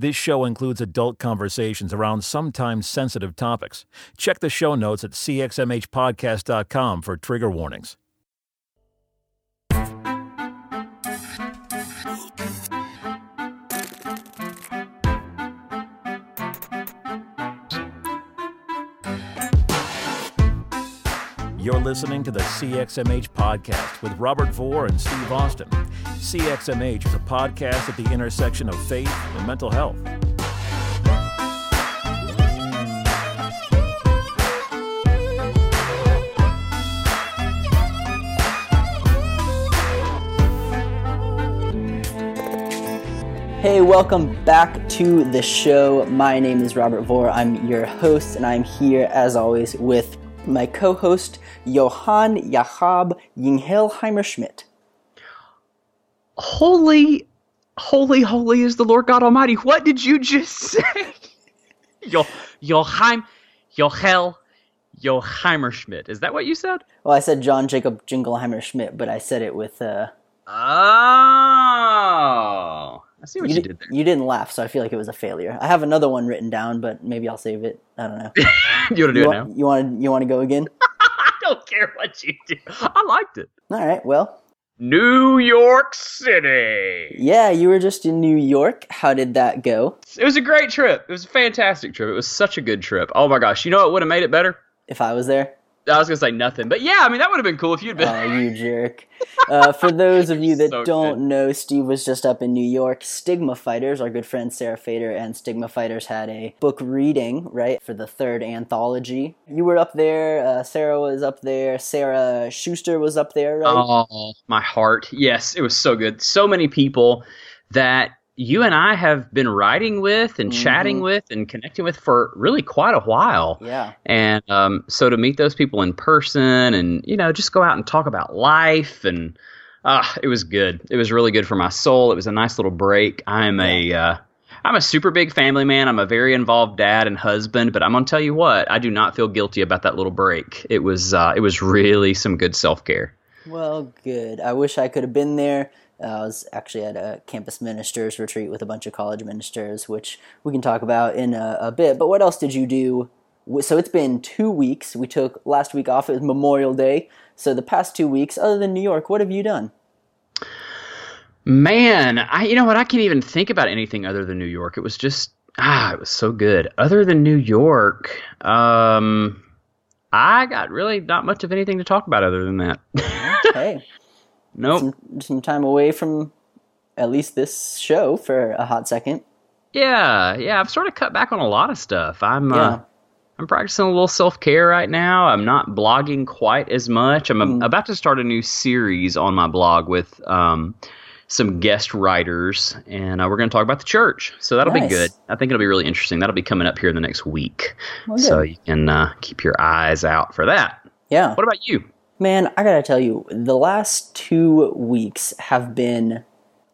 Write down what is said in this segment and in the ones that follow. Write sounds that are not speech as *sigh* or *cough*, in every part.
This show includes adult conversations around sometimes sensitive topics. Check the show notes at cxmhpodcast.com for trigger warnings. You're listening to the CXMH podcast with Robert Vore and Steve Austin. CXMH is a podcast at the intersection of faith and mental health. Hey, welcome back to the show. My name is Robert Vore. I'm your host, and I'm here as always with my co host, Johann Jahab Yinghel Schmidt. Holy, holy, holy is the Lord God Almighty. What did you just *laughs* say? Yo, Joachim, Jochel, Joheimer Schmidt. Is that what you said? Well, I said John Jacob Jingleheimer Schmidt, but I said it with. Uh, oh. I see what you, you did there. You didn't laugh, so I feel like it was a failure. I have another one written down, but maybe I'll save it. I don't know. *laughs* you want to do you it want, now? You want to you want to go again? *laughs* I don't care what you do. I liked it. All right. Well, New York City. yeah, you were just in New York. How did that go? It was a great trip. It was a fantastic trip. It was such a good trip. Oh my gosh. You know what would have made it better? If I was there. I was gonna say nothing, but yeah, I mean that would have been cool if you'd been. Oh, you *laughs* jerk. Uh, for those of you that So don't good. know, Steve was just up in New York. Stigma Fighters, our good friend Sarah Fader and Stigma Fighters had a book reading, right, for the third anthology. You were up there, uh, Sarah was up there, Sarah Schuster was up there, right? Oh, my heart. Yes, it was so good. So many people that you and I have been writing with and chatting Mhm. with and connecting with for really quite a while. Yeah. And um, so to meet those people in person and, you know, just go out and talk about life and ah, it was good. It was really good for my soul. It was a nice little break. I'm a uh, I'm a super big family man. I'm a very involved dad and husband, but I'm gonna tell you what, I do not feel guilty about that little break. It was uh, it was really some good self care. Well, good. I wish I could have been there. I was actually at a campus ministers retreat with a bunch of college ministers, which we can talk about in a, a bit. But what else did you do? So it's been two weeks. We took last week off. It was Memorial Day. So the past two weeks, other than New York, what have you done? Man, I you know what? I can't even think about anything other than New York. It was just ah, it was so good. Other than New York, um, I got really not much of anything to talk about other than that. Hey, *laughs* nope. some, some time away from at least this show for a hot second. Yeah, yeah. I've sort of cut back on a lot of stuff. I'm Yeah. uh, I'm practicing a little self care right now. I'm not blogging quite as much. I'm Mm. about to start a new series on my blog with um, some guest writers, and uh, we're going to talk about the church. So that'll be good. I think it'll be really interesting. That'll be coming up here in the next week. Well, so you can uh, keep your eyes out for that. Yeah. What about you? Man, I gotta tell you, the last two weeks have been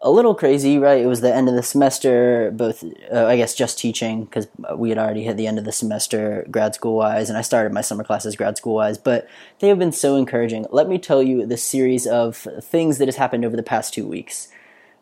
a little crazy, right? It was the end of the semester, both, uh, I guess, just teaching, because we had already hit the end of the semester grad school wise, and I started my summer classes grad school wise, but they have been so encouraging. Let me tell you the series of things that has happened over the past two weeks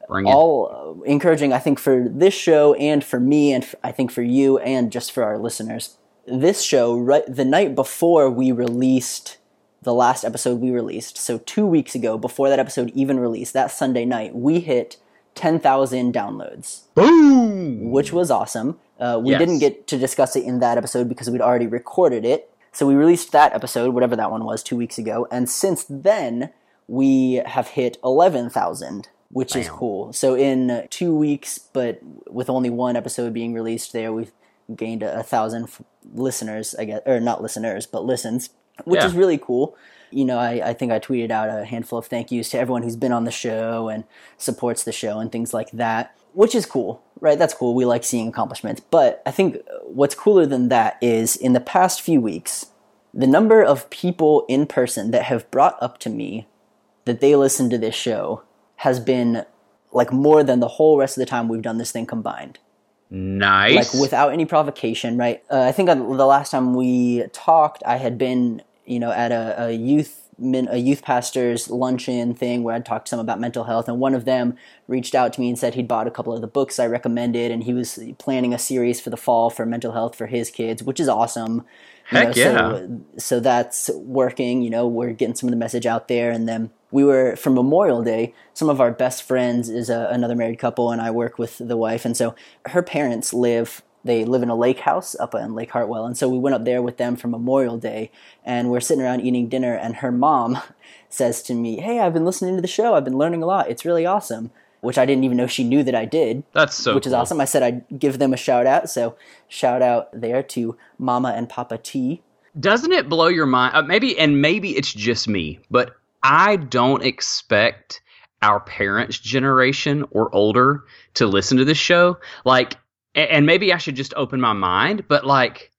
Bring it. all uh, encouraging, I think, for this show and for me, and f- I think for you, and just for our listeners. This show, right, the night before we released the last episode we released, so two weeks ago, before that episode even released, that Sunday night, we hit 10,000 downloads, Boom! which was awesome. Uh, we Yes. didn't get to discuss it in that episode because we'd already recorded it. So we released that episode, whatever that one was, two weeks ago, and since then we have hit eleven thousand, which is cool. So in two weeks, but with only one episode being released, there we've gained a, a thousand f- listeners, I guess, or not listeners, but listens, which Yeah. is really cool. You know, I, I think I tweeted out a handful of thank yous to everyone who's been on the show and supports the show and things like that, which is cool, right? That's cool. We like seeing accomplishments. But I think what's cooler than that is in the past few weeks, the number of people in person that have brought up to me that they listen to this show has been like more than the whole rest of the time we've done this thing combined Nice. like without any provocation, right? Uh, I think the last time we talked, I had been, you know, at a, a youth a youth pastor's luncheon thing where I'd talk to some about mental health, and one of them reached out to me and said he'd bought a couple of the books I recommended, and he was planning a series for the fall for mental health for his kids, which is awesome. Heck you know, yeah! So, so that's working. You know, we're getting some of the message out there, and then we were for Memorial Day. Some of our best friends is a, another married couple, and I work with the wife, and so her parents live they live in a lake house up in Lake Hartwell. And so we went up there with them for Memorial Day and we're sitting around eating dinner. And her mom *laughs* says to me, Hey, I've been listening to the show. I've been learning a lot. It's really awesome. Which I didn't even know she knew that I did. That's so Which cool. is awesome. I said I'd give them a shout out. So shout out there to Mama and Papa T. Doesn't it blow your mind? Uh, maybe, and maybe it's just me, but I don't expect our parents' generation or older to listen to this show. Like, and maybe I should just open my mind, but like,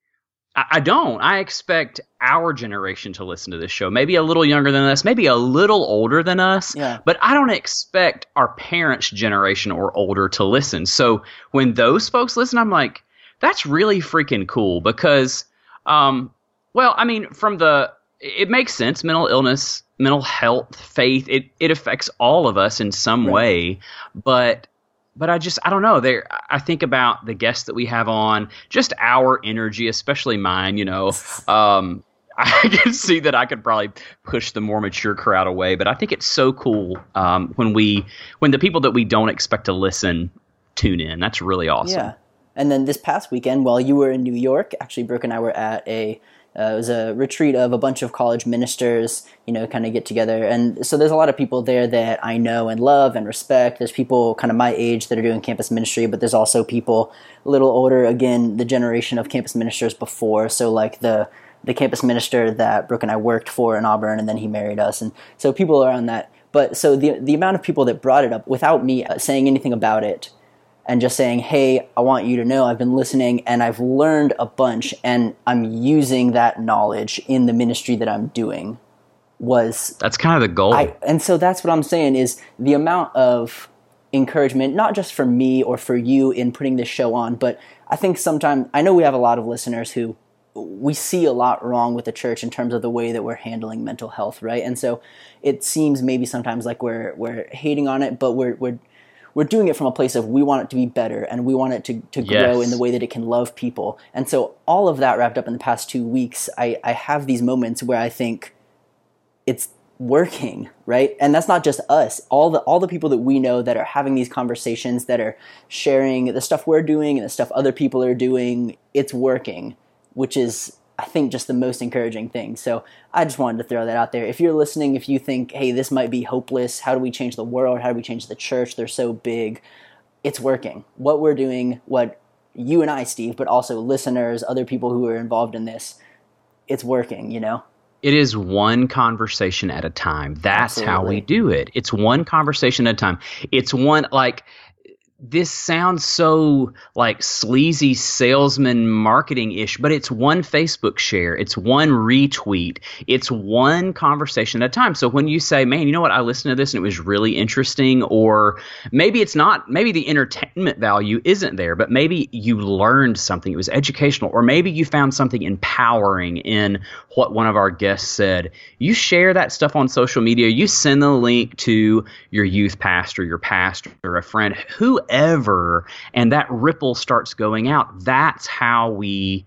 I don't. I expect our generation to listen to this show. Maybe a little younger than us, maybe a little older than us. Yeah. But I don't expect our parents' generation or older to listen. So when those folks listen, I'm like, that's really freaking cool because, um, well, I mean, from the, it makes sense. Mental illness, mental health, faith, it, it affects all of us in some Right. way. But but I just I don't know. There I think about the guests that we have on, just our energy, especially mine. You know, *laughs* um, I *laughs* can see that I could probably push the more mature crowd away, but I think it's so cool um, when we when the people that we don't expect to listen tune in. That's really awesome. Yeah. And then this past weekend, while you were in New York, actually, Brooke and I were at a uh, it was a retreat of a bunch of college ministers, you know, kind of get together. And so there's a lot of people there that I know and love and respect. There's people kind of my age that are doing campus ministry, but there's also people a little older, again, the generation of campus ministers before. So like the the campus minister that Brooke and I worked for in Auburn, and then he married us. And so people around that. But so the the amount of people that brought it up without me saying anything about it, and just saying, "Hey, I want you to know I've been listening and I've learned a bunch and I'm using that knowledge in the ministry that I'm doing." Was That's kind of the goal. I and so that's what I'm saying is the amount of encouragement, not just for me or for you in putting this show on, but I think sometimes I know we have a lot of listeners who we see a lot wrong with the church in terms of the way that we're handling mental health, right? And so it seems maybe sometimes like we're we're hating on it, but we're we're we're doing it from a place of we want it to be better and we want it to, to grow Yes. in the way that it can love people. And so all of that wrapped up in the past two weeks, I, I have these moments where I think it's working, right? And that's not just us. All the all the people that we know that are having these conversations, that are sharing the stuff we're doing and the stuff other people are doing, it's working, which is I think just the most encouraging thing. So I just wanted to throw that out there. If you're listening, if you think, hey, this might be hopeless, how do we change the world? How do we change the church? They're so big. It's working. What we're doing, what you and I, Steve, but also listeners, other people who are involved in this, it's working, you know? It is one conversation at a time. That's how we do it. It's one conversation at a time. It's one like this sounds so like sleazy salesman marketing ish, but it's one Facebook share, it's one retweet, it's one conversation at a time. So when you say, man, you know what, I listened to this and it was really interesting, or maybe it's not, maybe the entertainment value isn't there, but maybe you learned something, it was educational, or maybe you found something empowering in what one of our guests said. You share that stuff on social media, you send the link to your youth pastor, your pastor, a friend, whoever, and that ripple starts going out. That's how we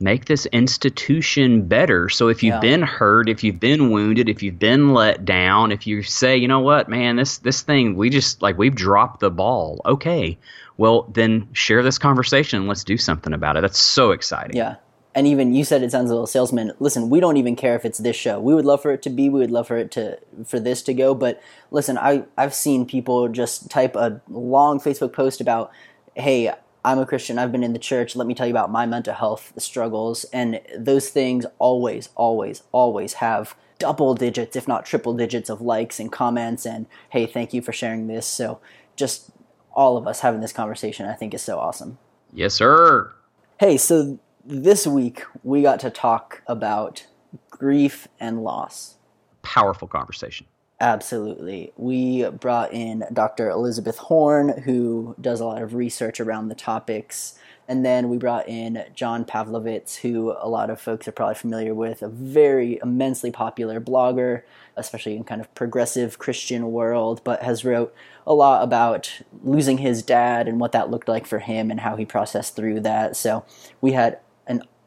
make this institution better. So if you've Yeah. been hurt, if you've been wounded, if you've been let down, if you say, you know what, man, this this thing we just like we've dropped the ball. Okay. Well, then share this conversation let's do something about it. That's so exciting. Yeah. And even you said it sounds a little salesman. Listen, we don't even care if it's this show. We would love for it to be. We would love for it to for this to go. But listen, I I've seen people just type a long Facebook post about, "Hey, I'm a Christian. I've been in the church. Let me tell you about my mental health struggles." And those things always, always, always have double digits, if not triple digits, of likes and comments. And hey, thank you for sharing this. So just all of us having this conversation, I think, is so awesome. Yes, sir. Hey, so this week we got to talk about grief and loss. Powerful conversation. Absolutely. We brought in Dr. Elizabeth Horn, who does a lot of research around the topics. And then we brought in John Pavlovitz, who a lot of folks are probably familiar with, a very immensely popular blogger, especially in kind of progressive Christian world, but has wrote a lot about losing his dad and what that looked like for him and how he processed through that. So we had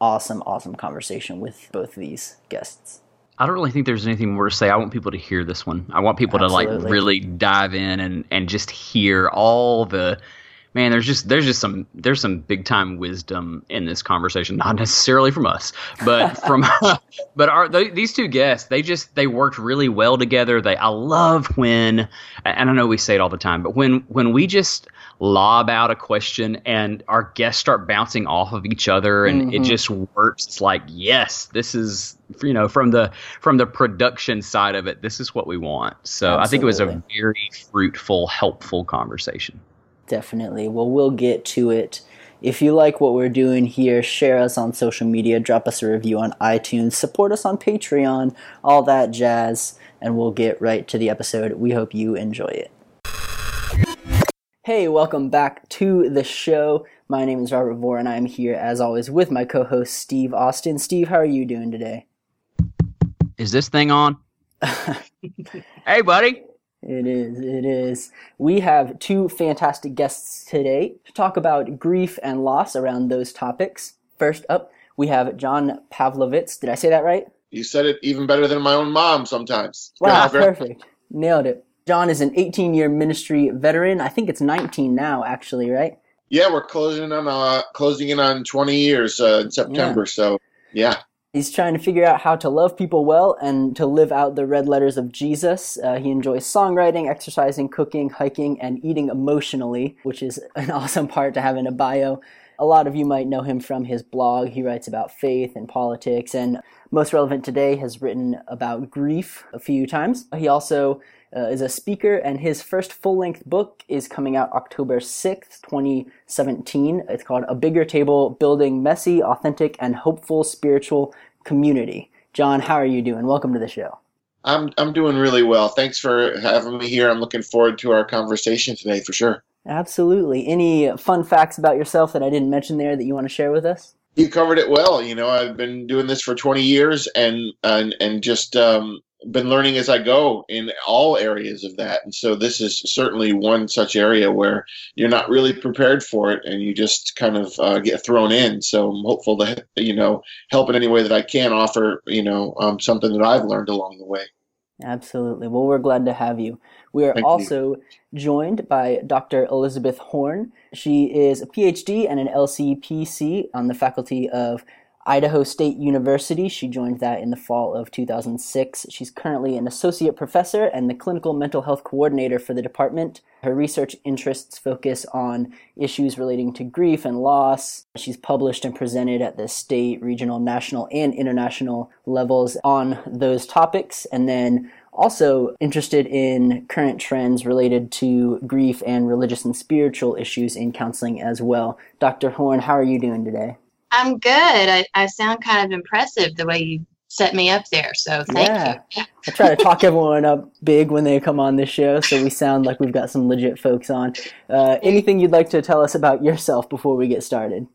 awesome, awesome conversation with both of these guests. I don't really think there's anything more to say. I want people to hear this one. I want people Absolutely. to like really dive in and and just hear all the man, there's just there's just some there's some big time wisdom in this conversation. Not necessarily from us, but *laughs* from *laughs* but our these two guests. They just they worked really well together. They I love when and I know we say it all the time, but when when we just lob out a question and our guests start bouncing off of each other and mm-hmm. it just works. It's like yes, this is you know from the from the production side of it, this is what we want. So Absolutely. I think it was a very fruitful, helpful conversation. Definitely. Well, we'll get to it. If you like what we're doing here, share us on social media, drop us a review on iTunes, support us on Patreon, all that jazz, and we'll get right to the episode. We hope you enjoy it. Hey, welcome back to the show. My name is Robert Vore, and I'm here as always with my co host Steve Austin. Steve, how are you doing today? Is this thing on? *laughs* hey, buddy. It is. It is. We have two fantastic guests today to talk about grief and loss around those topics. First up, we have John Pavlovitz. Did I say that right? You said it even better than my own mom sometimes. Wow, perfect. Nailed it. John is an 18 year ministry veteran. I think it's 19 now, actually, right? Yeah, we're closing on uh, closing in on 20 years uh, in September. Yeah. So, yeah. He's trying to figure out how to love people well and to live out the red letters of Jesus. Uh, he enjoys songwriting, exercising, cooking, hiking, and eating emotionally, which is *laughs* an awesome part to have in a bio. A lot of you might know him from his blog. He writes about faith and politics, and most relevant today has written about grief a few times. He also uh, is a speaker, and his first full length book is coming out October 6th, 2017. It's called A Bigger Table Building Messy, Authentic, and Hopeful Spiritual Community. John, how are you doing? Welcome to the show. I'm, I'm doing really well. Thanks for having me here. I'm looking forward to our conversation today for sure. Absolutely. Any fun facts about yourself that I didn't mention there that you want to share with us? You covered it well. You know, I've been doing this for 20 years and and and just um, been learning as I go in all areas of that. And so this is certainly one such area where you're not really prepared for it and you just kind of uh, get thrown in. So I'm hopeful to, you know, help in any way that I can offer, you know, um, something that I've learned along the way. Absolutely. Well, we're glad to have you. We are Thank also you. joined by Dr. Elizabeth Horn. She is a PhD and an LCPC on the faculty of Idaho State University. She joined that in the fall of 2006. She's currently an associate professor and the clinical mental health coordinator for the department. Her research interests focus on issues relating to grief and loss. She's published and presented at the state, regional, national, and international levels on those topics. And then also interested in current trends related to grief and religious and spiritual issues in counseling as well. Dr. Horn, how are you doing today? I'm good. I, I sound kind of impressive the way you set me up there. So thank yeah. you. I try to talk everyone up big when they come on this show, so we sound like we've got some legit folks on. Uh, anything you'd like to tell us about yourself before we get started?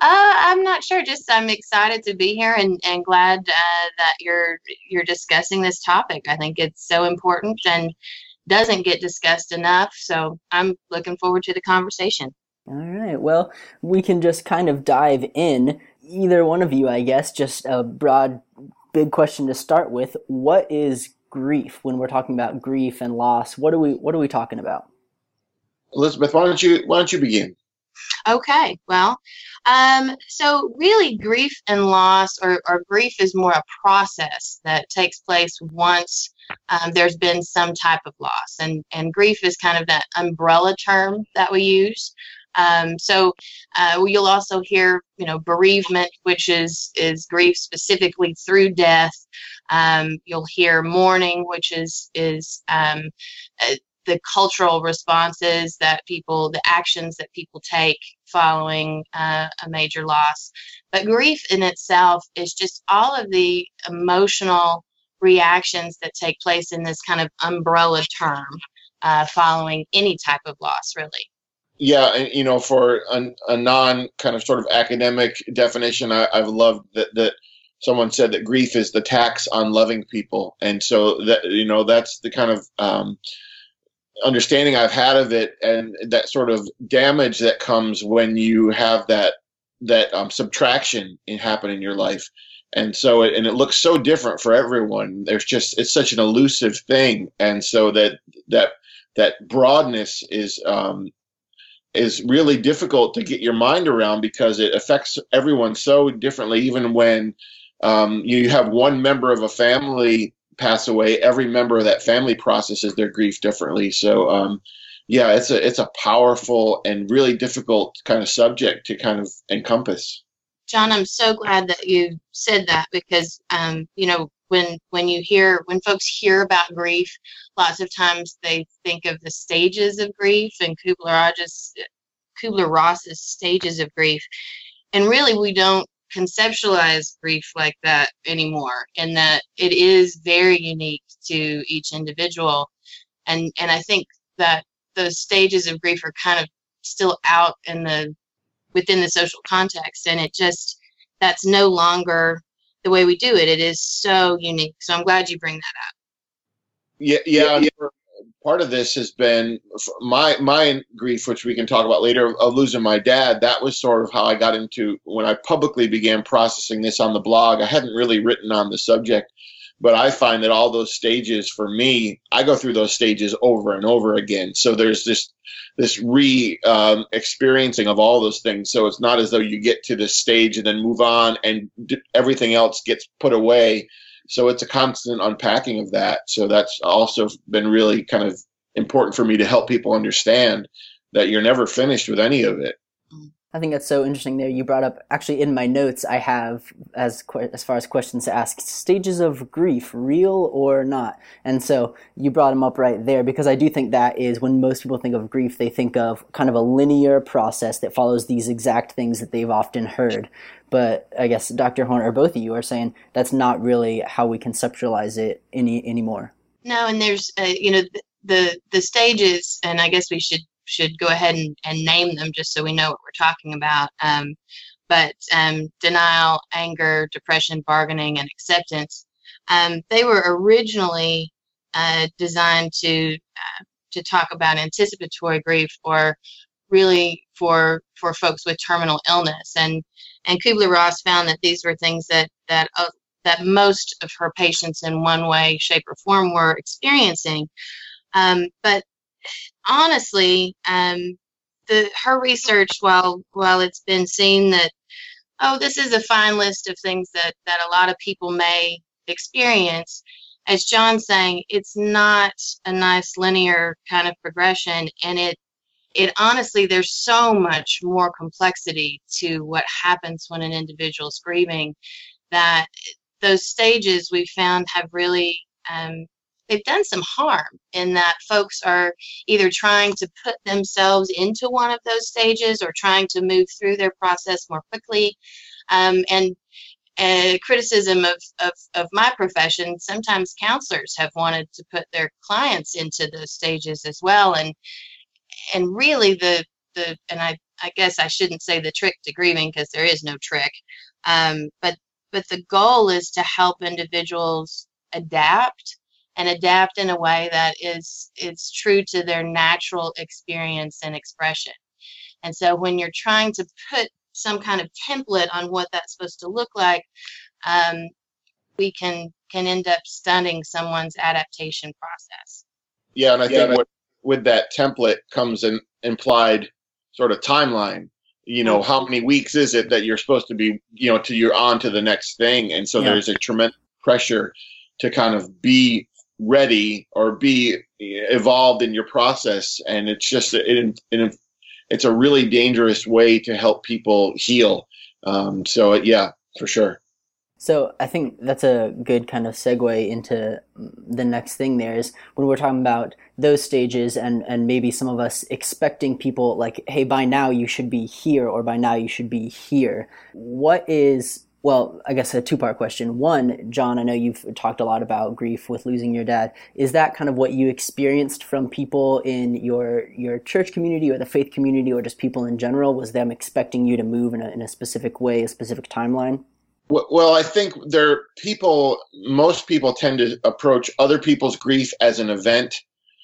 Uh, I'm not sure. Just I'm excited to be here and, and glad uh, that you're you're discussing this topic. I think it's so important and doesn't get discussed enough. So I'm looking forward to the conversation. All right. Well, we can just kind of dive in. Either one of you, I guess, just a broad, big question to start with. What is grief when we're talking about grief and loss? What are we What are we talking about? Elizabeth, why don't you Why don't you begin? Okay. Well, um, so really, grief and loss, or, or grief, is more a process that takes place once um, there's been some type of loss, and and grief is kind of that umbrella term that we use. Um, so uh, you'll also hear, you know, bereavement, which is is grief specifically through death. Um, you'll hear mourning, which is is um, uh, the cultural responses that people, the actions that people take following uh, a major loss. But grief in itself is just all of the emotional reactions that take place in this kind of umbrella term uh, following any type of loss, really. Yeah, you know, for a, a non kind of sort of academic definition, I, I've loved that that someone said that grief is the tax on loving people, and so that you know that's the kind of um, understanding I've had of it, and that sort of damage that comes when you have that that um, subtraction in happen in your life. And so it, and it looks so different for everyone. There's just it's such an elusive thing. And so that that that broadness is um, is really difficult to get your mind around because it affects everyone so differently. Even when um, you have one member of a family pass away, every member of that family processes their grief differently. So, um, yeah, it's a it's a powerful and really difficult kind of subject to kind of encompass. John, I'm so glad that you said that because um, you know when when you hear when folks hear about grief, lots of times they think of the stages of grief and Kubler-Ross's stages of grief, and really we don't conceptualize grief like that anymore. In that it is very unique to each individual, and and I think that those stages of grief are kind of still out in the within the social context, and it just that's no longer the way we do it. It is so unique. So I'm glad you bring that up. Yeah, yeah. yeah. Part of this has been my my grief, which we can talk about later, of losing my dad. That was sort of how I got into when I publicly began processing this on the blog. I hadn't really written on the subject but I find that all those stages for me, I go through those stages over and over again. So there's this this re um, experiencing of all those things. So it's not as though you get to this stage and then move on and d- everything else gets put away. So it's a constant unpacking of that. So that's also been really kind of important for me to help people understand that you're never finished with any of it. I think that's so interesting there. You brought up actually in my notes I have as as far as questions to ask stages of grief, real or not. And so you brought them up right there because I do think that is when most people think of grief, they think of kind of a linear process that follows these exact things that they've often heard. But I guess Dr. Horn or both of you are saying that's not really how we conceptualize it any anymore. No, and there's uh, you know the, the the stages, and I guess we should should go ahead and, and name them just so we know what we're talking about. Um, but um, denial, anger, depression, bargaining, and acceptance, um, they were originally uh, designed to uh, to talk about anticipatory grief or really for for folks with terminal illness. And and Kubler Ross found that these were things that that uh, that most of her patients in one way, shape, or form were experiencing. Um, but honestly, um, the her research, while while it's been seen that oh, this is a fine list of things that that a lot of people may experience. As John's saying, it's not a nice linear kind of progression, and it it honestly there's so much more complexity to what happens when an individual's grieving that those stages we found have really um, they've done some harm in that folks are either trying to put themselves into one of those stages or trying to move through their process more quickly. Um, and a criticism of, of, of my profession, sometimes counselors have wanted to put their clients into those stages as well. And and really the the and I, I guess I shouldn't say the trick to grieving because there is no trick. Um, but but the goal is to help individuals adapt and adapt in a way that is is true to their natural experience and expression. And so when you're trying to put some kind of template on what that's supposed to look like, um, we can can end up stunning someone's adaptation process. Yeah, and I yeah, think with, with that template comes an implied sort of timeline. You know, how many weeks is it that you're supposed to be, you know, to you're on to the next thing, and so yeah. there's a tremendous pressure to kind of be ready or be evolved in your process. And it's just it, it, it's a really dangerous way to help people heal. Um, so yeah for sure so i think that's a good kind of segue into the next thing there is when we're talking about those stages and and maybe some of us expecting people like hey by now you should be here or by now you should be here what is Well, I guess a two part question. One, John, I know you've talked a lot about grief with losing your dad. Is that kind of what you experienced from people in your your church community or the faith community or just people in general? Was them expecting you to move in a, in a specific way, a specific timeline? Well, I think there people, most people tend to approach other people's grief as an event.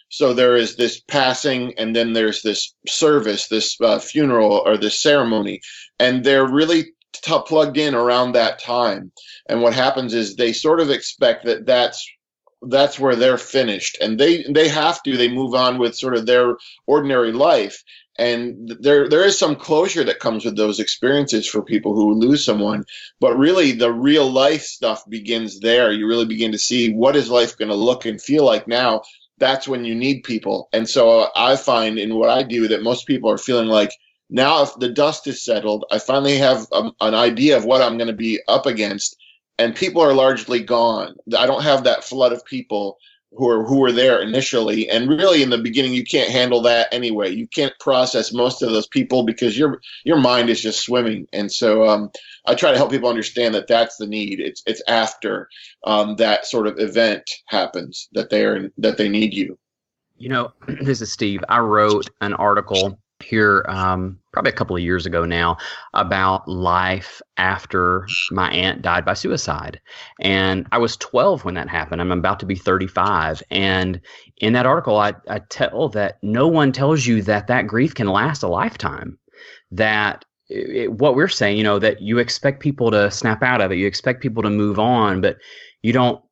So there is this passing, and then there's this service, this uh, funeral, or this ceremony, and they're really t- plugged in around that time. And what happens is they sort of expect that that's that's where they're finished, and they they have to they move on with sort of their ordinary life. And there there is some closure that comes with those experiences for people who lose someone, but really the real life stuff begins there. You really begin to see what is life going to look and feel like now. That's when you need people. And so I find in what I do that most people are feeling like now if the dust is settled i finally have a, um, an idea of what i'm going to be up against and people are largely gone i don't have that flood of people who are who were there initially. And really in the beginning you can't handle that anyway. You can't process most of those people because your your mind is just swimming. And so um, i try to help people understand that that's the need. It's it's after um, that sort of event happens that they're that they need you. You know *clears throat* this is steve. I wrote an article here um, probably a couple of years ago now about life after my aunt died by suicide. And I was 12 when that happened. I'm about to be 35. And in that article, I, I tell that no one tells you that that grief can last a lifetime. That it, what we're saying, you know, that you expect people to snap out of it, you expect people to move on, but you don't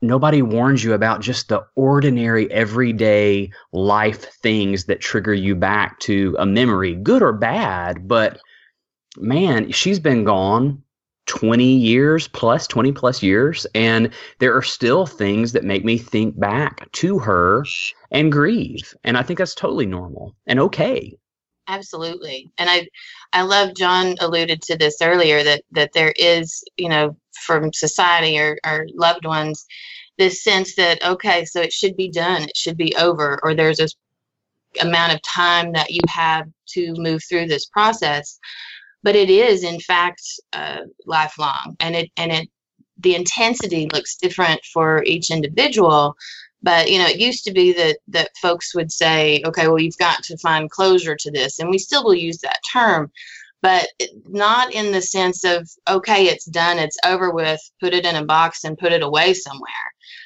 nobody warns you about just the ordinary everyday life things that trigger you back to a memory good or bad but man she's been gone 20 years plus 20 plus years and there are still things that make me think back to her and grieve and i think that's totally normal and okay absolutely. And i i love john alluded to this earlier that that there is you know from society or, or loved ones this sense that okay so it should be done it should be over or there's this amount of time that you have to move through this process. But it is in fact uh, lifelong and it and it the intensity looks different for each individual but you know it used to be that that folks would say okay well you've got to find closure to this and we still will use that term. But not in the sense of okay it's done it's over with put it in a box and put it away somewhere.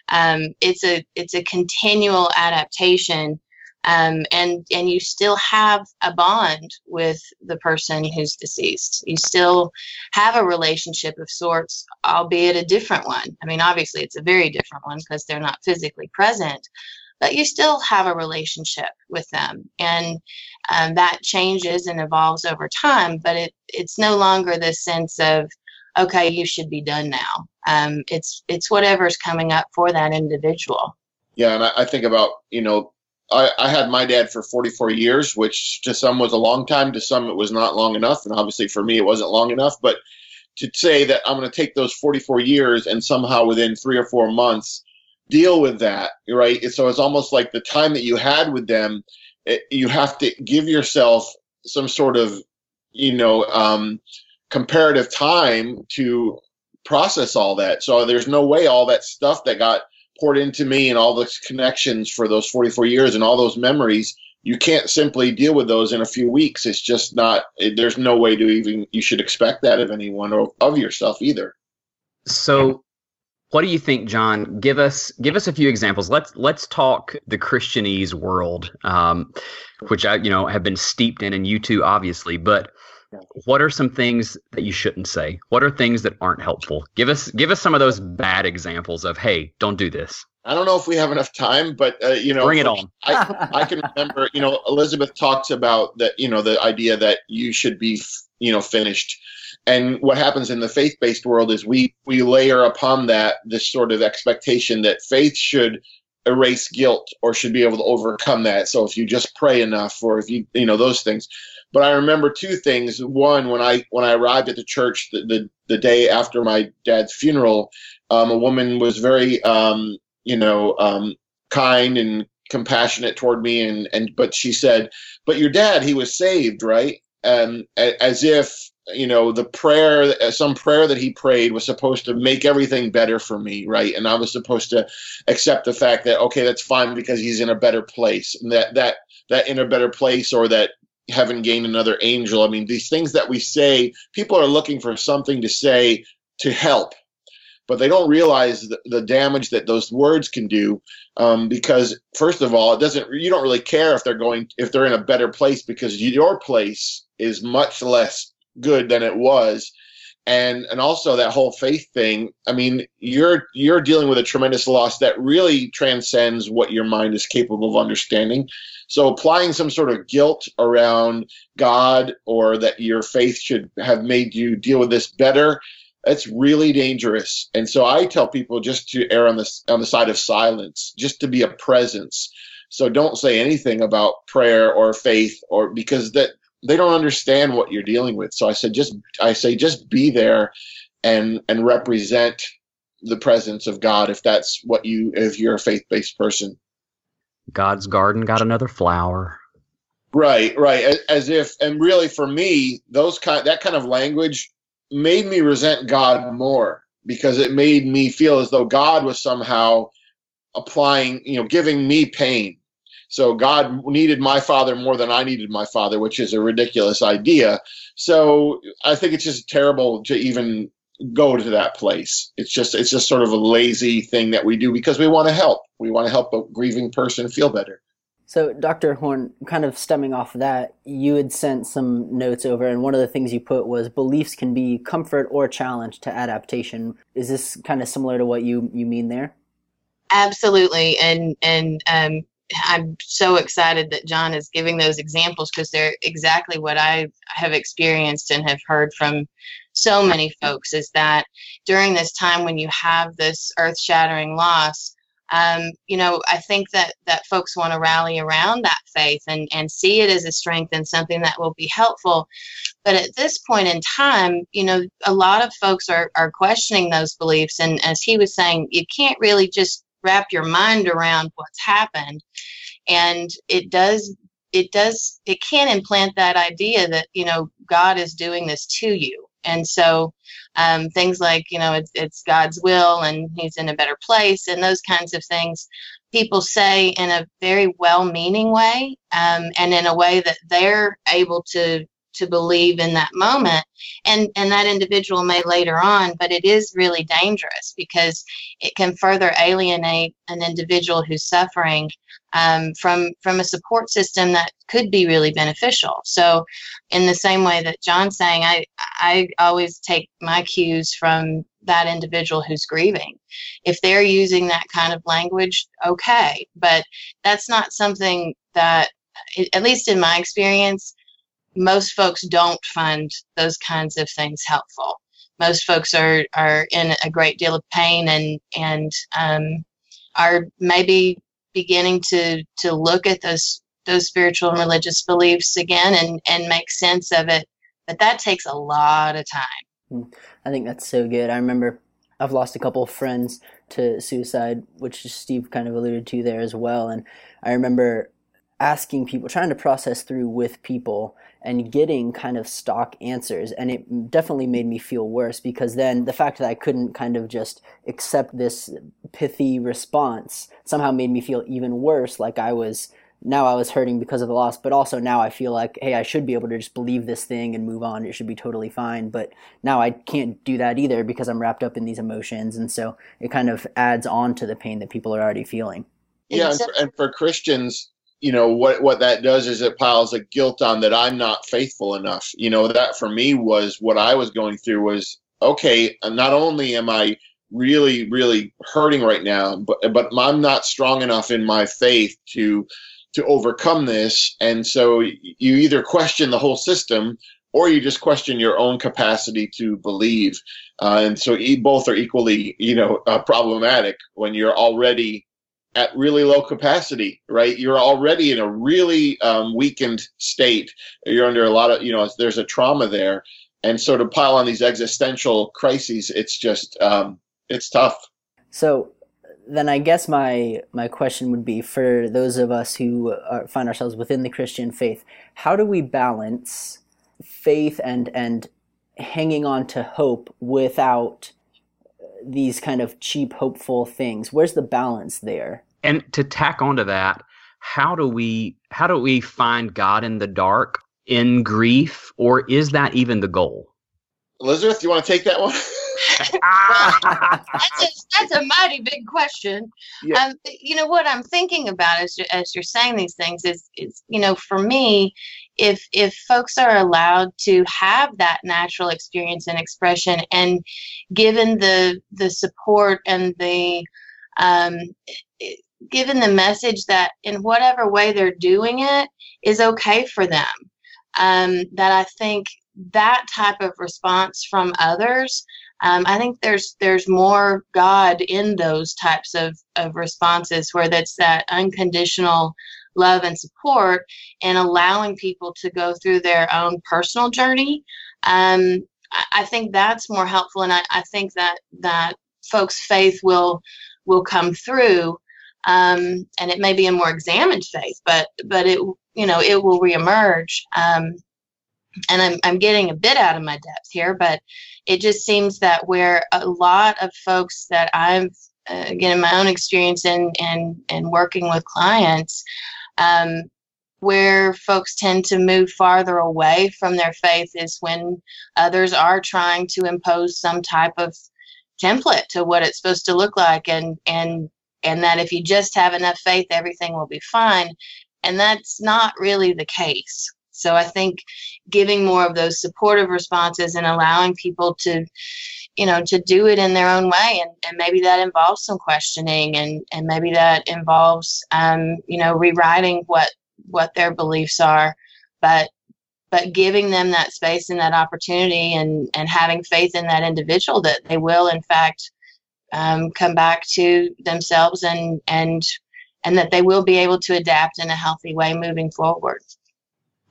Um, it's a it's a continual adaptation um, and and you still have a bond with the person who's deceased. You still have a relationship of sorts albeit a different one. I mean obviously it's a very different one because they're not physically present but you still have a relationship with them. And um, that changes and evolves over time but it it's no longer this sense of okay you should be done now. Um, it's it's whatever's coming up for that individual. Yeah and i, I think about you know I, I, had my dad for 44 years which to some was a long time to some it was not long enough and obviously for me it wasn't long enough but to say that i'm going to take those 44 years and somehow within three or four months deal with that, right? So it's almost like the time that you had with them, it, you have to give yourself some sort of, you know, um, comparative time to process all that. So there's no way all that stuff that got poured into me and all those connections for those 44 years and all those memories you can't simply deal with those in a few weeks it's just not it, there's no way to even you should expect that of anyone or of yourself either so what do you think, John? Give us give us a few examples. Let's let's talk the Christianese world, um, which I you know have been steeped in, and you too, obviously. But what are some things that you shouldn't say? What are things that aren't helpful? Give us give us some of those bad examples of hey, don't do this. I don't know if we have enough time, but uh, you know, bring it on. I, I can remember, you know, Elizabeth talks about that, you know, the idea that you should be, you know, finished and what happens in the faith-based world is we we layer upon that this sort of expectation that faith should erase guilt or should be able to overcome that. So if you just pray enough, or if you you know those things. But I remember two things. One, when I when I arrived at the church the the, the day after my dad's funeral, um, a woman was very um, you know um, kind and compassionate toward me, and and but she said, "But your dad, he was saved, right?" And as if you know the prayer some prayer that he prayed was supposed to make everything better for me right? And i was supposed to accept the fact that okay that's fine because he's in a better place. And that that that in a better place or that heaven gained another angel. I mean these things that we say people are looking for something to say to help but they don't realize the, the damage that those words can do um, because first of all it doesn't you don't really care if they're going if they're in a better place because your place is much less good than it was. And and also that whole faith thing i mean you're you're dealing with a tremendous loss that really transcends what your mind is capable of understanding. So applying some sort of guilt around god or that your faith should have made you deal with this better that's really dangerous. And so i tell people just to err on the on the side of silence just to be a presence. So don't say anything about prayer or faith or because that they don't understand what you're dealing with. So I said, just I say, just be there and and represent the presence of God if that's what you if you're a faith based person. God's garden got another flower. Right, right. As, as if, and really for me, those kind that kind of language made me resent God more because it made me feel as though God was somehow applying, you know, giving me pain so God needed my father more than I needed my father, which is a ridiculous idea. So I think it's just terrible to even go to that place. It's just it's just sort of a lazy thing that we do because we want to help. We want to help a grieving person feel better. So, Dr. Horn, kind of stemming off of that, you had sent some notes over, and one of the things you put was beliefs can be comfort or challenge to adaptation. Is this kind of similar to what you, you mean there? Absolutely, and and um, I'm so excited that John is giving those examples because they're exactly what I have experienced and have heard from so many folks is that during this time when you have this earth shattering loss, um, you know, I think that, that folks want to rally around that faith and, and see it as a strength and something that will be helpful. But at this point in time, you know, a lot of folks are, are questioning those beliefs. And as he was saying, you can't really just wrap your mind around what's happened. And it does it does it can implant that idea that you know god is doing this to you. And so um, things like you know it's, it's god's will and he's in a better place and those kinds of things people say in a very well-meaning way um, and in a way that they're able to to believe in that moment. And and that individual may later on but it is really dangerous because it can further alienate an individual who's suffering um, from from a support system that could be really beneficial. So in the same way that john's saying i i always take my cues from that individual who's grieving. If they're using that kind of language okay but that's not something that at least in my experience most folks don't find those kinds of things helpful. Most folks are, are in a great deal of pain and and um, are maybe beginning to to look at those those spiritual and religious beliefs again and and make sense of it. But that takes a lot of time. Hmm. I think that's so good. I remember I've lost a couple of friends to suicide, which Steve kind of alluded to there as well. And I remember asking people, trying to process through with people and getting kind of stock answers. And it definitely made me feel worse because then the fact that I couldn't kind of just accept this pithy response somehow made me feel even worse. Like I was, now I was hurting because of the loss, but also now I feel like, hey, I should be able to just believe this thing and move on. It should be totally fine. But now I can't do that either because I'm wrapped up in these emotions. And so it kind of adds on to the pain that people are already feeling. Yeah, and for, and for Christians, you know what what that does is it piles a guilt on that I'm not faithful enough. You know that for me was what I was going through was okay. Not only am I really really hurting right now, but but I'm not strong enough in my faith to to overcome this, and so you either question the whole system or you just question your own capacity to believe. Uh, and so both are equally, you know, uh, problematic when you're already at really low capacity, right? You're already in a really um, weakened state. You're under a lot of, you know, there's a trauma there. And so to pile on these existential crises, it's just, um, it's tough. So then I guess my, my question would be for those of us who are, find ourselves within the Christian faith, how do we balance faith and, and hanging on to hope without these kind of cheap hopeful things where's the balance there and to tack onto that how do we how do we find god in the dark in grief or is that even the goal elizabeth you want to take that one *laughs* that's, a, that's a mighty big question. Yeah. Um, you know what I'm thinking about as as you're saying these things is is you know for me, if if folks are allowed to have that natural experience and expression, and given the the support and the um, given the message that in whatever way they're doing it is okay for them, um, that I think that type of response from others um, I think there's there's more God in those types of, of responses where that's that unconditional love and support and allowing people to go through their own personal journey. Um, I, think that's more helpful, and I, I think that that folks' faith will will come through, um, and it may be a more examined faith, but but it you know it will reemerge. Um, and I'm I'm getting a bit out of my depth here, but it just seems that where a lot of folks that I've uh, again in my own experience and and and working with clients, um, where folks tend to move farther away from their faith is when others are trying to impose some type of template to what it's supposed to look like, and and and that if you just have enough faith, everything will be fine, and that's not really the case. So I think giving more of those supportive responses and allowing people to you know to do it in their own way. And, and maybe that involves some questioning and and maybe that involves um, you know rewriting what what their beliefs are. But but giving them that space and that opportunity and and having faith in that individual that they will in fact um, come back to themselves and and and that they will be able to adapt in a healthy way moving forward.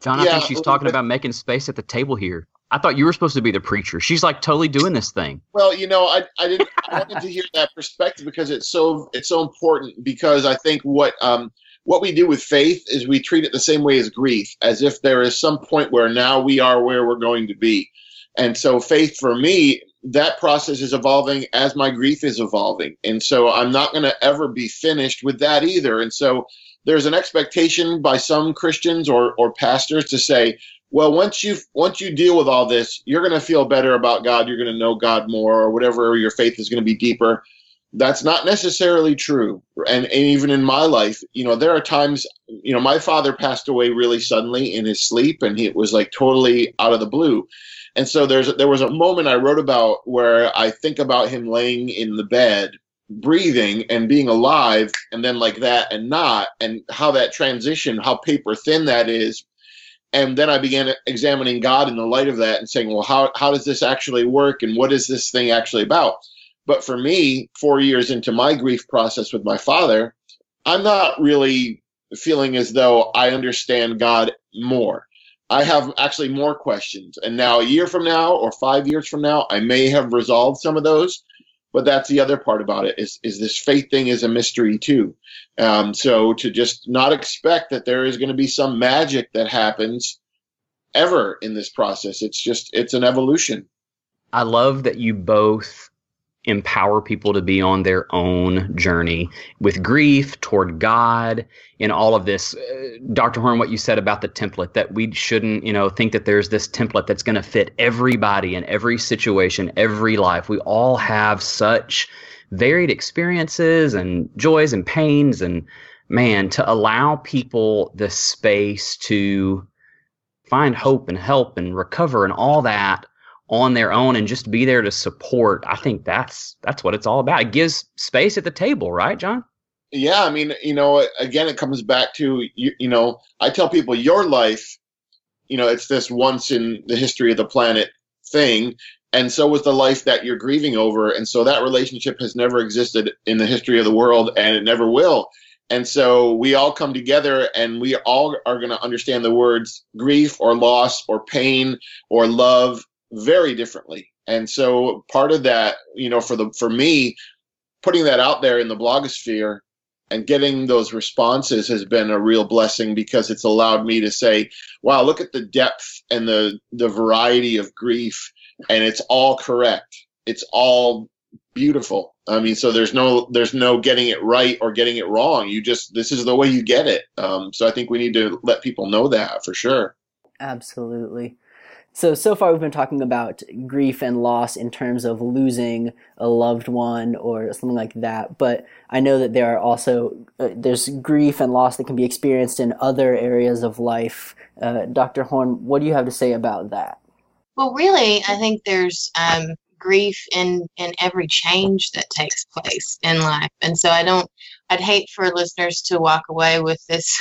John, I Yeah, think she's talking but- about making space at the table here. I thought you were supposed to be the preacher. She's like totally doing this thing. Well, you know, I, I didn't I wanted to hear that perspective because it's so it's so important because I think what um what we do with faith is we treat it the same way as grief, as if there is some point where now we are where we're going to be. And so faith for me, that process is evolving as my grief is evolving. And so I'm not going to ever be finished with that either. And so there's an expectation by some Christians or or pastors to say, well once you once you deal with all this you're going to feel better about god. You're going to know god more or whatever your faith is going to be deeper. That's not necessarily true. And, and even in my life you know there are times you know my father passed away really suddenly in his sleep and he, it was like totally out of the blue. And so there's there was a moment i wrote about where i think about him laying in the bed breathing and being alive and then like that and not and how that transition how paper thin that is and then I began examining God in the light of that and saying, well, how, how does this actually work and what is this thing actually about? But for me, four years into my grief process with my father, I'm not really feeling as though I understand God more. I have actually more questions. And now, a year from now or five years from now, I may have resolved some of those. But that's the other part about it is, is this faith thing is a mystery too. Um, so to just not expect that there is going to be some magic that happens ever in this process. It's just it's an evolution. I love that you both empower people to be on their own journey with grief toward God in all of this. Uh, Dr. Horn, what you said about the template that we shouldn't, you know, think that there's this template that's going to fit everybody in every situation, every life. We all have such varied experiences and joys and pains and man to allow people the space to find hope and help and recover and all that on their own and just be there to support. I think that's that's what it's all about. It gives space at the table right john? Yeah, I mean, you know, again, it comes back to you, you know, I tell people your life, you know, it's this once in the history of the planet thing, and so was the life that you're grieving over, and so that relationship has never existed in the history of the world, and it never will. And so we all come together and we all are going to understand the words grief or loss or pain or love very differently. And so part of that, you know, for the for me, putting that out there in the blogosphere and getting those responses has been a real blessing because it's allowed me to say, "Wow, look at the depth and the the variety of grief, and it's all correct. It's all beautiful. I mean, so there's no there's no getting it right or getting it wrong. You just this is the way you get it. Um, so I think we need to let people know that for sure. Absolutely. So, so far we've been talking about grief and loss in terms of losing a loved one or something like that. But I know that there are also, uh, there's grief and loss that can be experienced in other areas of life. Uh, Dr. Horn, what do you have to say about that? Well, really, I think there's um, grief in in every change that takes place in life and so i don't i'd hate for listeners to walk away with this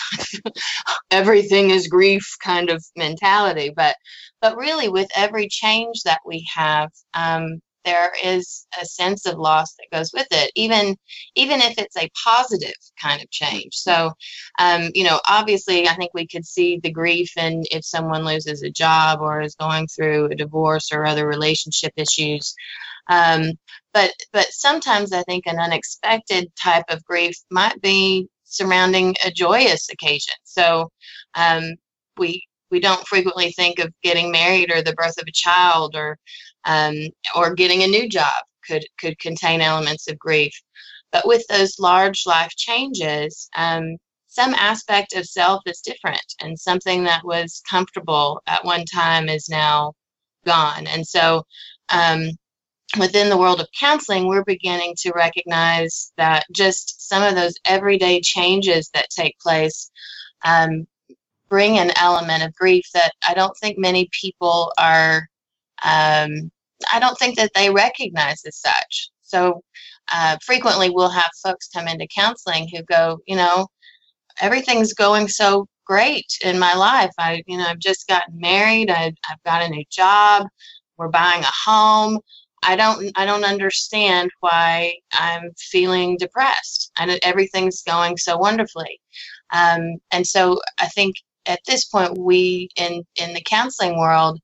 *laughs* everything is grief kind of mentality but but really with every change that we have um, there is a sense of loss that goes with it even even if it's a positive kind of change. So um, you know obviously i think we could see the grief and if someone loses a job or is going through a divorce or other relationship issues. Um, but but sometimes i think an unexpected type of grief might be surrounding a joyous occasion. So um, we we don't frequently think of getting married or the birth of a child or um, or getting a new job could could contain elements of grief. But with those large life changes, um, some aspect of self is different, and something that was comfortable at one time is now gone. And so, um, within the world of counseling, we're beginning to recognize that just some of those everyday changes that take place um, bring an element of grief that I don't think many people are um, I don't think that they recognize as such. So uh, frequently we'll have folks come into counseling who go, you know, everything's going so great in my life. I, you know, I've just gotten married. I, I've got a new job. We're buying a home. I don't, I don't understand why I'm feeling depressed. And everything's going so wonderfully. Um, and so I think at this point, we in in the counseling world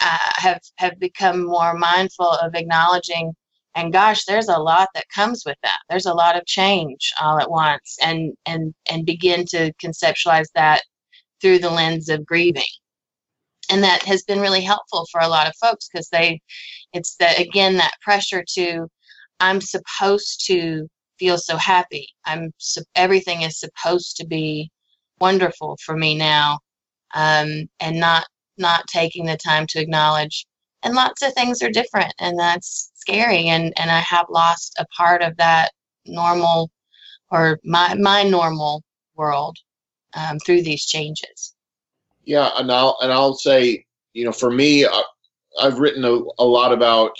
uh, have have become more mindful of acknowledging and gosh there's a lot that comes with that. There's a lot of change all at once and and and begin to conceptualize that through the lens of grieving. And that has been really helpful for a lot of folks because they it's that again that pressure to i'm supposed to feel so happy. I'm everything is supposed to be wonderful for me now um, and not not taking the time to acknowledge and lots of things are different and that's scary and and i have lost a part of that normal or my my normal world um, through these changes. Yeah and i'll and i'll say you know for me I, have written a, a, lot about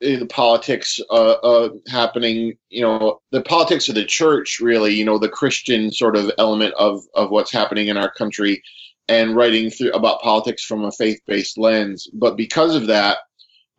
the politics uh, uh, happening you know the politics of the church really you know the christian sort of element of of what's happening in our country and writing through about politics from a faith-based lens. But because of that,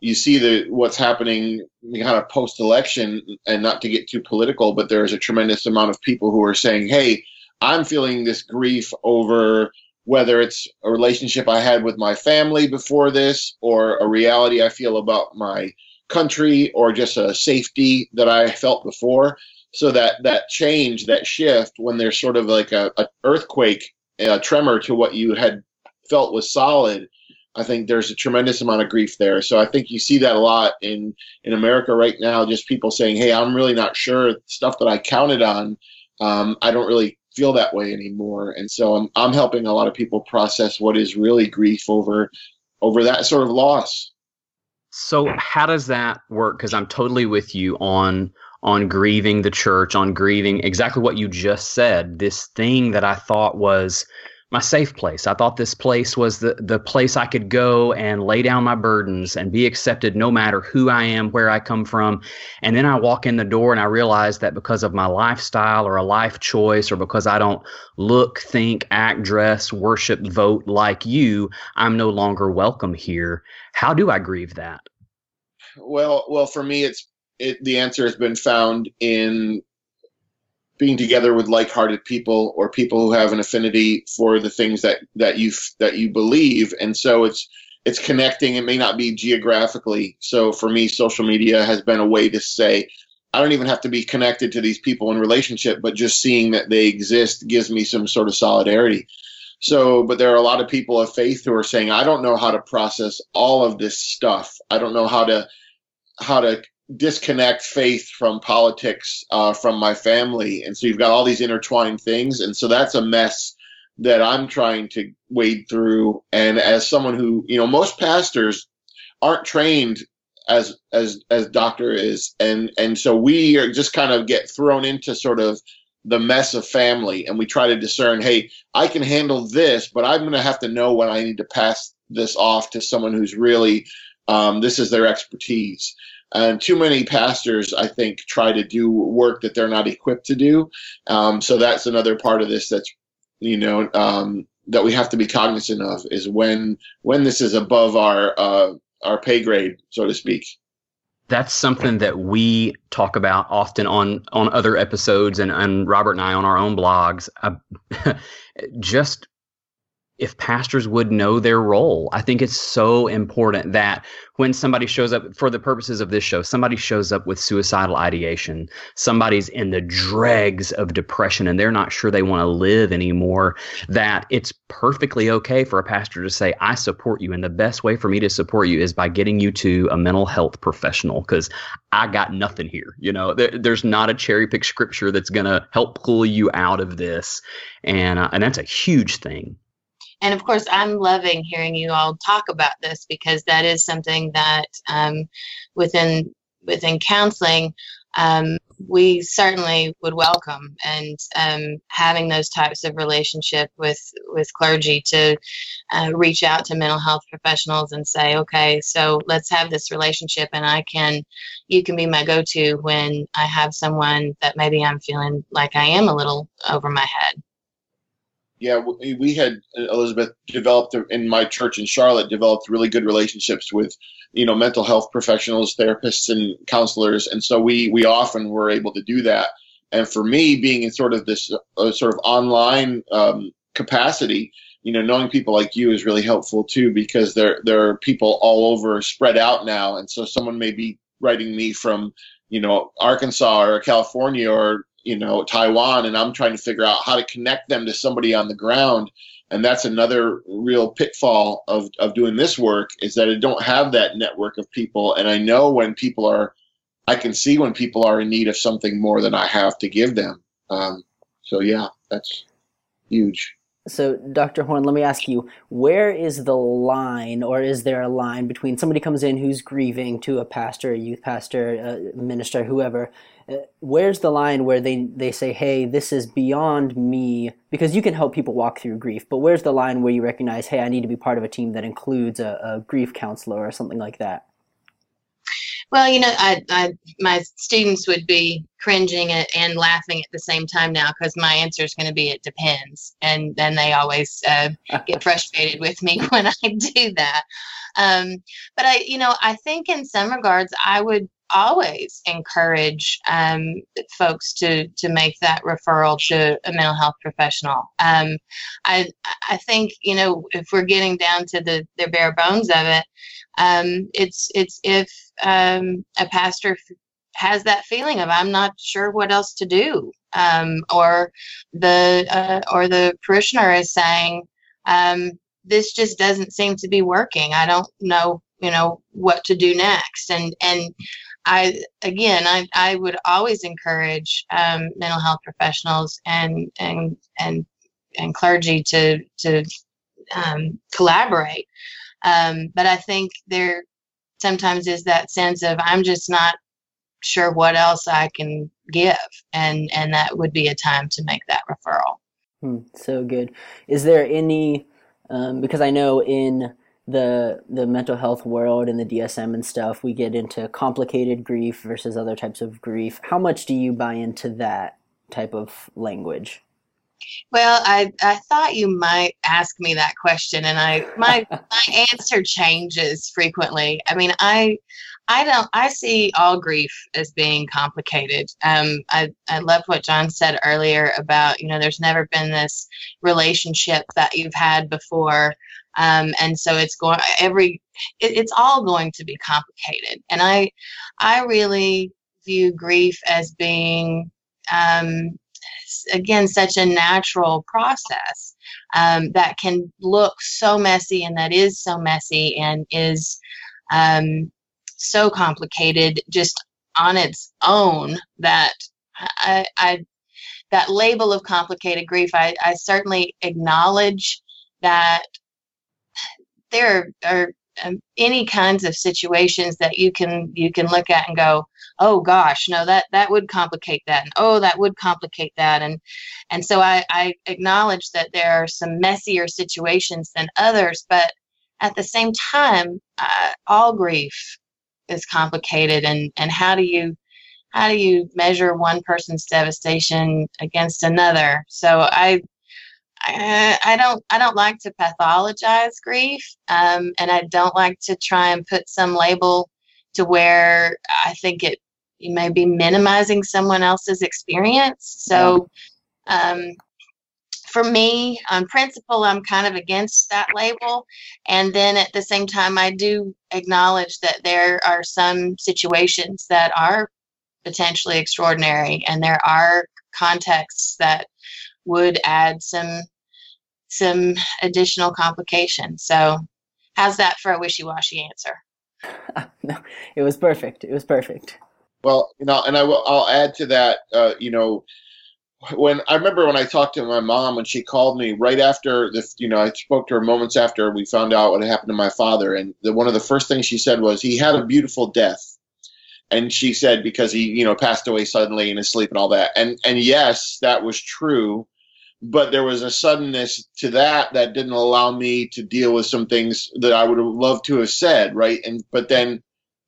you see the what's happening kind of post-election, and not to get too political, but there is a tremendous amount of people who are saying, "Hey, I'm feeling this grief over." Whether it's a relationship I had with my family before this, or a reality I feel about my country, or just a safety that I felt before, so that that change, that shift, when there's sort of like a, a earthquake a tremor to what you had felt was solid, I think there's a tremendous amount of grief there. So I think you see that a lot in in America right now. Just people saying, "Hey, I'm really not sure stuff that I counted on. Um, I don't really feel that way anymore." And so I'm I'm helping a lot of people process what is really grief over over that sort of loss. So how does that work? Because I'm totally with you on on grieving the church, on grieving exactly what you just said. This thing that I thought was my safe place. I thought this place was the, the place I could go and lay down my burdens and be accepted no matter who I am, where I come from. And then I walk in the door and I realize that because of my lifestyle or a life choice or because I don't look, think, act, dress, worship, vote like you, I'm no longer welcome here. How do I grieve that? Well, well, for me, it's it, the answer has been found in being together with like-hearted people or people who have an affinity for the things that that you that you believe and so it's it's connecting it may not be geographically so for me social media has been a way to say I don't even have to be connected to these people in relationship, but just seeing that they exist gives me some sort of solidarity. So, but there are a lot of people of faith who are saying, I don't know how to process all of this stuff. I don't know how to how to disconnect faith from politics, uh, from my family, and so you've got all these intertwined things, and so that's a mess that I'm trying to wade through. And as someone who, you know, most pastors aren't trained as as as doctor is. And and so we are just kind of get thrown into sort of the mess of family. And we try to discern hey i can handle this but i'm going to have to know when i need to pass this off to someone who's really um, this is their expertise and too many pastors i think try to do work that they're not equipped to do um, so that's another part of this that's you know um, that we have to be cognizant of is when when this is above our uh, our pay grade, so to speak. That's something that we talk about often on on other episodes, and and Robert and I on our own blogs. Uh, *laughs* just if pastors would know their role. I think it's so important that when somebody shows up for the purposes of this show, somebody shows up with suicidal ideation, somebody's in the dregs of depression and they're not sure they want to live anymore, that it's perfectly okay for a pastor to say, I support you. And the best way for me to support you is by getting you to a mental health professional because I got nothing here. You know, there, there's not a cherry pick scripture that's going to help pull you out of this. And, uh, and that's a huge thing and of course i'm loving hearing you all talk about this because that is something that um, within within counseling um, we certainly would welcome. And um, having those types of relationship with with clergy to uh, reach out to mental health professionals and say okay so let's have this relationship and i can you can be my go-to when i have someone that maybe i'm feeling like i am a little over my head yeah, we had uh, Elizabeth developed in my church in Charlotte developed really good relationships with you know mental health professionals, therapists, and counselors, and so we we often were able to do that. And for me, being in sort of this uh, sort of online um, capacity, you know, knowing people like you is really helpful too because there there are people all over spread out now, and so someone may be writing me from you know Arkansas or California or you know Taiwan, and I'm trying to figure out how to connect them to somebody on the ground. And that's another real pitfall of of doing this work is that I don't have that network of people, and I know when people are, I can see when people are in need of something more than I have to give them. Um, so yeah, that's huge. So, Dr. Horn, let me ask you, where is the line, or is there a line between somebody comes in who's grieving to a pastor, a youth pastor, a minister, whoever? Where's the line where they, they say, hey, this is beyond me? Because you can help people walk through grief, but where's the line where you recognize, hey, I need to be part of a team that includes a, a grief counselor or something like that? Well, you know, I, I my students would be cringing at, and laughing at the same time now because my answer is going to be it depends, and then they always uh, get *laughs* frustrated with me *laughs* when I do that. Um, but I, you know, I think in some regards I would always encourage um, folks to to make that referral to a mental health professional. Um, I I think you know if we're getting down to the the bare bones of it, um, it's it's if um, a pastor has that feeling of I'm not sure what else to do, um, or the uh, or the parishioner is saying um, this just doesn't seem to be working. I don't know, you know, what to do next, and and I again, I, I would always encourage um, mental health professionals and and and and clergy to to um, collaborate. Um, but I think there sometimes is that sense of I'm just not sure what else I can give, and and that would be a time to make that referral. Hmm, so good. Is there any? Um, because I know in the the mental health world and the DSM and stuff, we get into complicated grief versus other types of grief. How much do you buy into that type of language? Well, I, I thought you might ask me that question, and I my *laughs* my answer changes frequently. I mean, I I don't I see all grief as being complicated. Um, I I love what John said earlier about you know there's never been this relationship that you've had before, um, and so it's going every it, it's all going to be complicated. And I I really view grief as being um, again such a natural process um, that can look so messy and that is so messy and is um, so complicated just on its own that I, I that label of complicated grief I, I certainly acknowledge that there are um, any kinds of situations that you can you can look at and go oh gosh no that that would complicate that and oh that would complicate that and and so i i acknowledge that there are some messier situations than others but at the same time uh, all grief is complicated and and how do you how do you measure one person's devastation against another? So i I, don't I don't like to pathologize grief, um, and I don't like to try and put some label to where I think it you may be minimizing someone else's experience. So, um, for me, on principle, I'm kind of against that label. And then at the same time, I do acknowledge that there are some situations that are potentially extraordinary, and there are contexts that would add some some additional complications. So, how's that for a wishy-washy answer? no, *laughs* it was perfect. It was perfect. Well, you know, and I will. I'll add to that. Uh, you know, when I remember when I talked to my mom when she called me right after this. You know, I spoke to her moments after we found out what happened to my father, and the, one of the first things she said was he had a beautiful death. And she said because he, you know, passed away suddenly in his sleep and all that. And and yes, that was true but there was a suddenness to that that didn't allow me to deal with some things that I would have loved to have said, right? And but then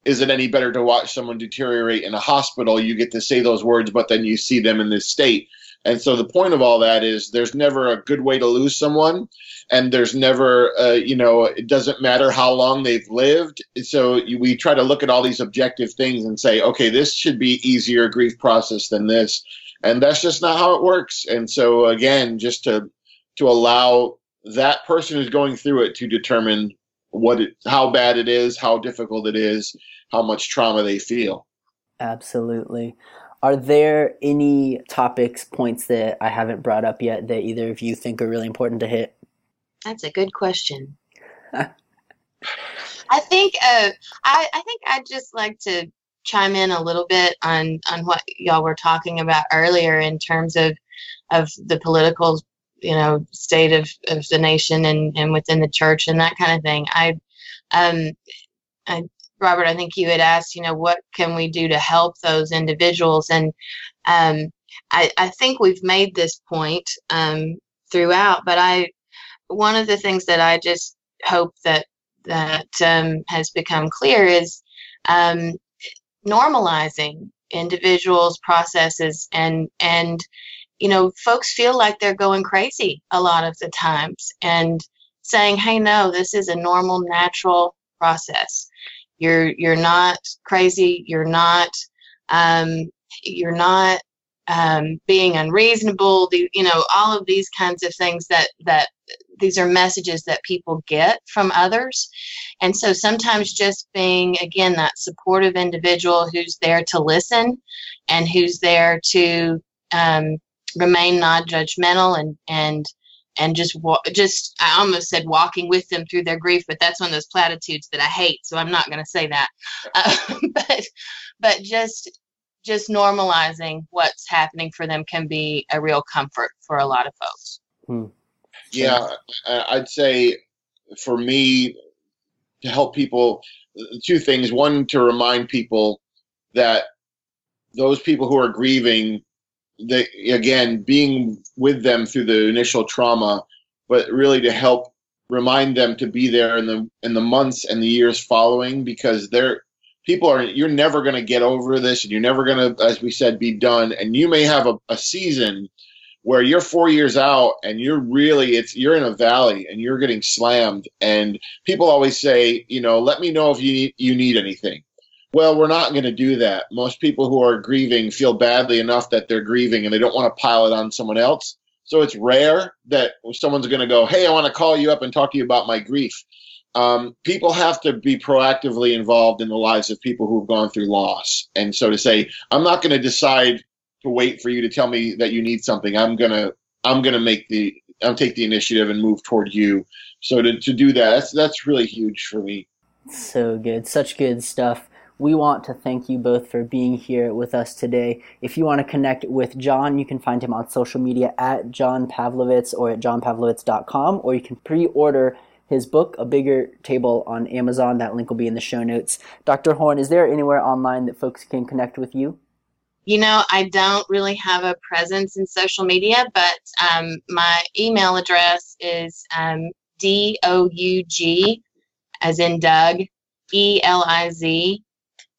is it any better to watch someone deteriorate in a hospital? You get to say those words, but then you see them in this state. And so the point of all that is there's never a good way to lose someone, and there's never, uh, you know, it doesn't matter how long they've lived. So we try to look at all these objective things and say, okay, this should be easier grief process than this and that's just not how it works and so again just to to allow that person who's going through it to determine what it, how bad it is how difficult it is how much trauma they feel. Absolutely. Are there any topics points that i haven't brought up yet that either of you think are really important to hit? That's a good question. *laughs* I think uh, I, I think i'd just like to chime in a little bit on on what y'all were talking about earlier in terms of of the political you know state of, of the nation and and within the church and that kind of thing. I um I, robert i think you had asked you know what can we do to help those individuals? And um i i think we've made this point um throughout but i one of the things that i just hope that that um, has become clear is um, normalizing individuals processes and and you know folks feel like they're going crazy a lot of the times and saying hey no this is a normal natural process you're you're not crazy. You're not um, you're not um, being unreasonable. The, you know all of these kinds of things that that these are messages that people get from others. And so sometimes just being again that supportive individual who's there to listen and who's there to um, remain non-judgmental and and and just just I almost said walking with them through their grief, but that's one of those platitudes that I hate, so I'm not going to say that. Uh, *laughs* but but just just normalizing what's happening for them can be a real comfort for a lot of folks. Hmm. Yeah, I'd say for me to help people, two things. One, to remind people that those people who are grieving, they, again, being with them through the initial trauma, but really to help remind them to be there in the in the months and the years following because they're people are you're never going to get over this and you're never going to as we said be done. And you may have a, a season where you're four years out and you're really it's you're in a valley and you're getting slammed. And people always say you know let me know if you need, you need anything well we're not going to do that most people who are grieving feel badly enough that they're grieving and they don't want to pile it on someone else so it's rare that someone's going to go hey i want to call you up and talk to you about my grief um, people have to be proactively involved in the lives of people who've gone through loss. And so to say, I'm not going to decide to wait for you to tell me that you need something. I'm gonna I'm gonna make the I'll take the initiative and move toward you. So to, to do that, that's that's really huge for me. So good, such good stuff. We want to thank you both for being here with us today. If you want to connect with John, you can find him on social media at John Pavlovitz or at johnpavlovitz.com, or you can pre order his book, A Bigger Table, on Amazon. That link will be in the show notes. Dr. Horn, is there anywhere online that folks can connect with you? You know, I don't really have a presence in social media, but um, my email address is um, D O U G, as in Doug, E L I Z,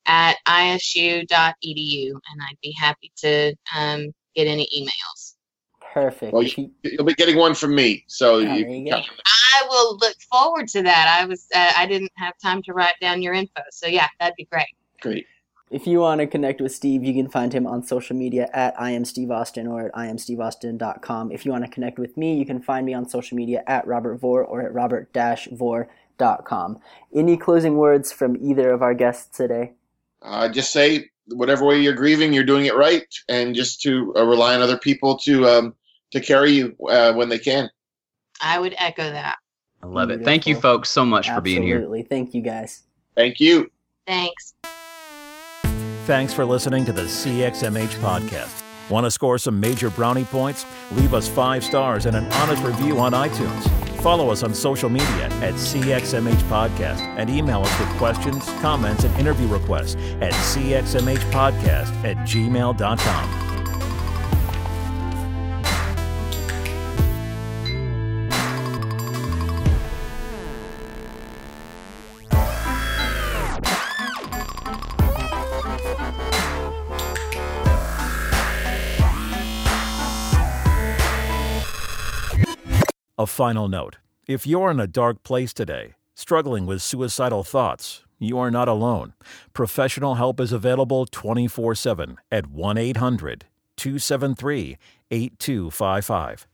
at isu.edu. And I'd be happy to um, get any emails. Perfect. Well, you, will be getting one from me. So you, there you can go. I will look forward to that. I was uh, I didn't have time to write down your info, so yeah, that'd be great. great. If you want to connect with Steve, you can find him on social media at I am Steve Austin or at IamSteveAustin.com. If you want to connect with me, you can find me on social media at Robert Vore or at Robert-Vore.com. Any closing words from either of our guests today? Uh, just say whatever way you're grieving, you're doing it right, and just to uh, rely on other people to um, to carry you uh, when they can. I would echo that. I love it. Thank you, folks, so much for being here. Absolutely. Thank you, guys. Thank you. Thanks. Thanks for listening to the CXMH podcast. Want to score some major brownie points? Leave us five stars and an honest review on iTunes. Follow us on social media at CXMH Podcast and email us with questions, comments, and interview requests at CXMHpodcast at gmail.com. final note if you're in a dark place today, struggling with suicidal thoughts, you are not alone. Professional help is available 24 7 at 1 800 273 8255.